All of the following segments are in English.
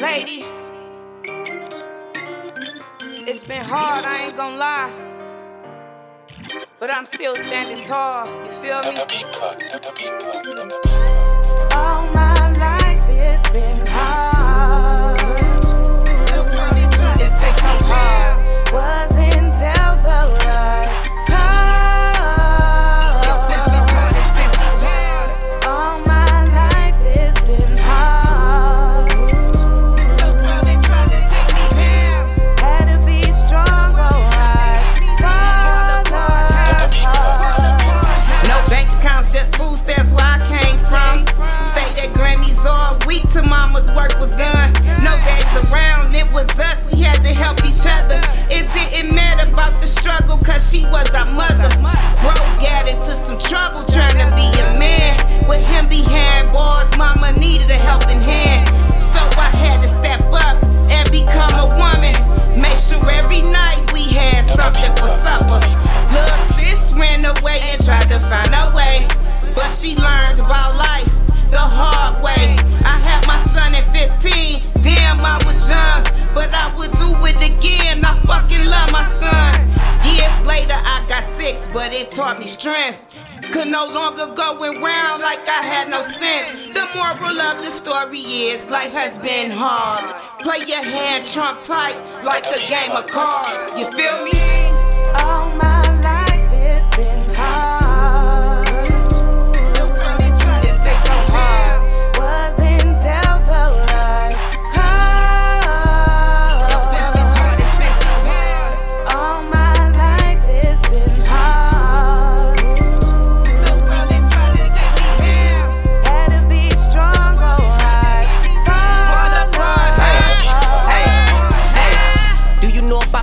Lady, it's been hard, I ain't gonna lie. But I'm still standing tall, you feel me? She was our mother. Bro got into some trouble trying to be a man. With him behind bars, mama needed a helping hand. So I had to step up and become a woman. Make sure every night we had something for supper. Little sis ran away and tried to find a way. But she learned but it taught me strength. Could no longer go around like I had no sense. The moral of the story is life has been hard. Play your hand trump tight like a game of cards. You feel me?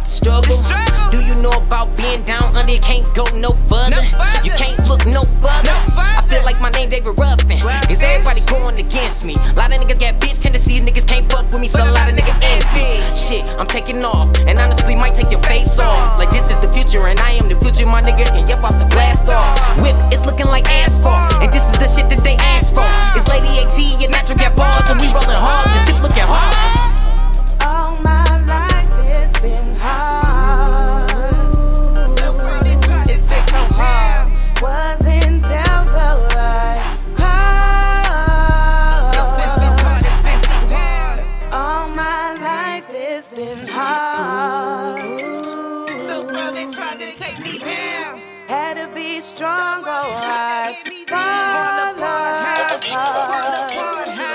You know the struggle? struggle. Do you know about being down under? You can't go no further. No further. You can't look no further. No further. I feel like my name David Ruffin. Ruffin. Is everybody going against me? A lot of niggas got bitch tendencies. Niggas can't fuck with me, so a lot of niggas envy. Shit, I'm taking off, and honestly might take your face off. Like this is the future, and I am the future, my nigga. And yep, off the blast off. Whip, it's looking like. it's been hard. The world to take me down. Had to be strong, oh, I fall apart. Fall apart.